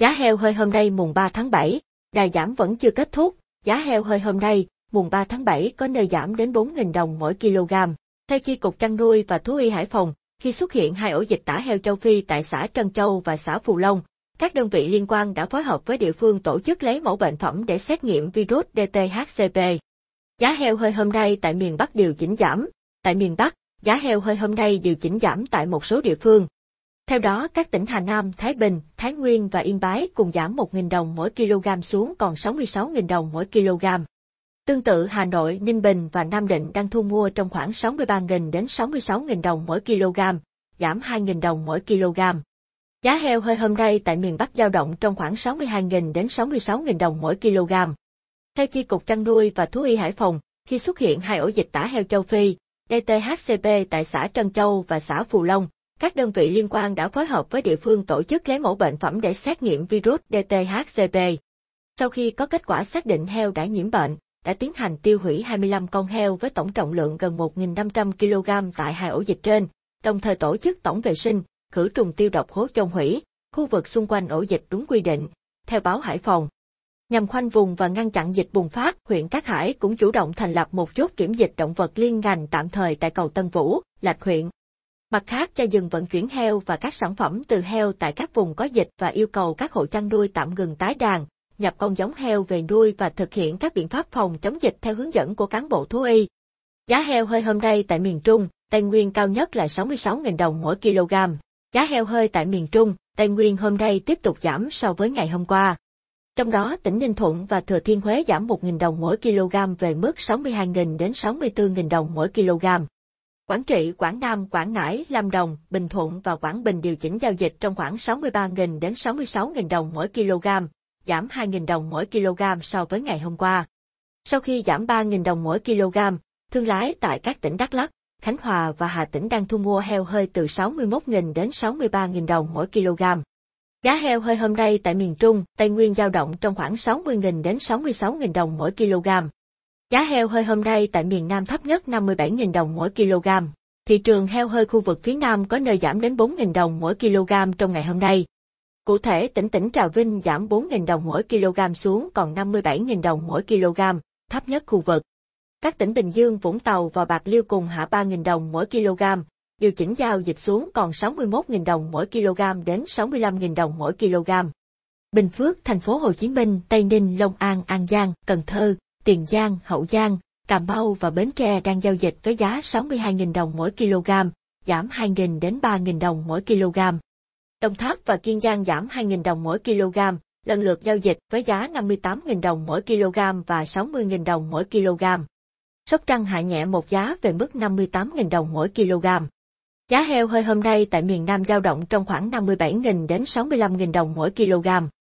Giá heo hơi hôm nay mùng 3 tháng 7, đà giảm vẫn chưa kết thúc, giá heo hơi hôm nay, mùng 3 tháng 7 có nơi giảm đến 4.000 đồng mỗi kg. Theo Chi cục chăn nuôi và thú y Hải Phòng, khi xuất hiện hai ổ dịch tả heo châu Phi tại xã Trân Châu và xã Phù Long, các đơn vị liên quan đã phối hợp với địa phương tổ chức lấy mẫu bệnh phẩm để xét nghiệm virus DTHCP. Giá heo hơi hôm nay tại miền Bắc điều chỉnh giảm, tại miền Bắc, giá heo hơi hôm nay điều chỉnh giảm tại một số địa phương. Theo đó, các tỉnh Hà Nam, Thái Bình, Thái Nguyên và Yên Bái cùng giảm 1.000 đồng mỗi kg xuống còn 66.000 đồng mỗi kg. Tương tự Hà Nội, Ninh Bình và Nam Định đang thu mua trong khoảng 63.000 đến 66.000 đồng mỗi kg, giảm 2.000 đồng mỗi kg. Giá heo hơi hôm nay tại miền Bắc dao động trong khoảng 62.000 đến 66.000 đồng mỗi kg. Theo Chi cục chăn nuôi và thú y Hải Phòng, khi xuất hiện hai ổ dịch tả heo châu Phi, DTHCP tại xã Trân Châu và xã Phù Long, các đơn vị liên quan đã phối hợp với địa phương tổ chức lấy mẫu bệnh phẩm để xét nghiệm virus DTHCP. Sau khi có kết quả xác định heo đã nhiễm bệnh, đã tiến hành tiêu hủy 25 con heo với tổng trọng lượng gần 1.500 kg tại hai ổ dịch trên, đồng thời tổ chức tổng vệ sinh, khử trùng tiêu độc hố chôn hủy, khu vực xung quanh ổ dịch đúng quy định, theo báo Hải Phòng. Nhằm khoanh vùng và ngăn chặn dịch bùng phát, huyện Cát Hải cũng chủ động thành lập một chốt kiểm dịch động vật liên ngành tạm thời tại cầu Tân Vũ, Lạch huyện. Mặt khác cho dừng vận chuyển heo và các sản phẩm từ heo tại các vùng có dịch và yêu cầu các hộ chăn nuôi tạm ngừng tái đàn, nhập con giống heo về nuôi và thực hiện các biện pháp phòng chống dịch theo hướng dẫn của cán bộ thú y. Giá heo hơi hôm nay tại miền Trung, Tây Nguyên cao nhất là 66.000 đồng mỗi kg. Giá heo hơi tại miền Trung, Tây Nguyên hôm nay tiếp tục giảm so với ngày hôm qua. Trong đó tỉnh Ninh Thuận và Thừa Thiên Huế giảm 1.000 đồng mỗi kg về mức 62.000 đến 64.000 đồng mỗi kg. Quảng Trị, Quảng Nam, Quảng Ngãi, Lâm Đồng, Bình Thuận và Quảng Bình điều chỉnh giao dịch trong khoảng 63.000 đến 66.000 đồng mỗi kg, giảm 2.000 đồng mỗi kg so với ngày hôm qua. Sau khi giảm 3.000 đồng mỗi kg, thương lái tại các tỉnh Đắk Lắk, Khánh Hòa và Hà Tĩnh đang thu mua heo hơi từ 61.000 đến 63.000 đồng mỗi kg. Giá heo hơi hôm nay tại miền Trung, Tây Nguyên dao động trong khoảng 60.000 đến 66.000 đồng mỗi kg. Giá heo hơi hôm nay tại miền Nam thấp nhất 57.000 đồng mỗi kg. Thị trường heo hơi khu vực phía Nam có nơi giảm đến 4.000 đồng mỗi kg trong ngày hôm nay. Cụ thể tỉnh tỉnh Trà Vinh giảm 4.000 đồng mỗi kg xuống còn 57.000 đồng mỗi kg, thấp nhất khu vực. Các tỉnh Bình Dương, Vũng Tàu và Bạc Liêu cùng hạ 3.000 đồng mỗi kg, điều chỉnh giao dịch xuống còn 61.000 đồng mỗi kg đến 65.000 đồng mỗi kg. Bình Phước, thành phố Hồ Chí Minh, Tây Ninh, Long An, An Giang, Cần Thơ, Tiền Giang, Hậu Giang, Cà Mau và Bến Tre đang giao dịch với giá 62.000 đồng mỗi kg, giảm 2.000 đến 3.000 đồng mỗi kg. Đồng Tháp và Kiên Giang giảm 2.000 đồng mỗi kg, lần lượt giao dịch với giá 58.000 đồng mỗi kg và 60.000 đồng mỗi kg. Sóc Trăng hạ nhẹ một giá về mức 58.000 đồng mỗi kg. Giá heo hơi hôm nay tại miền Nam dao động trong khoảng 57.000 đến 65.000 đồng mỗi kg.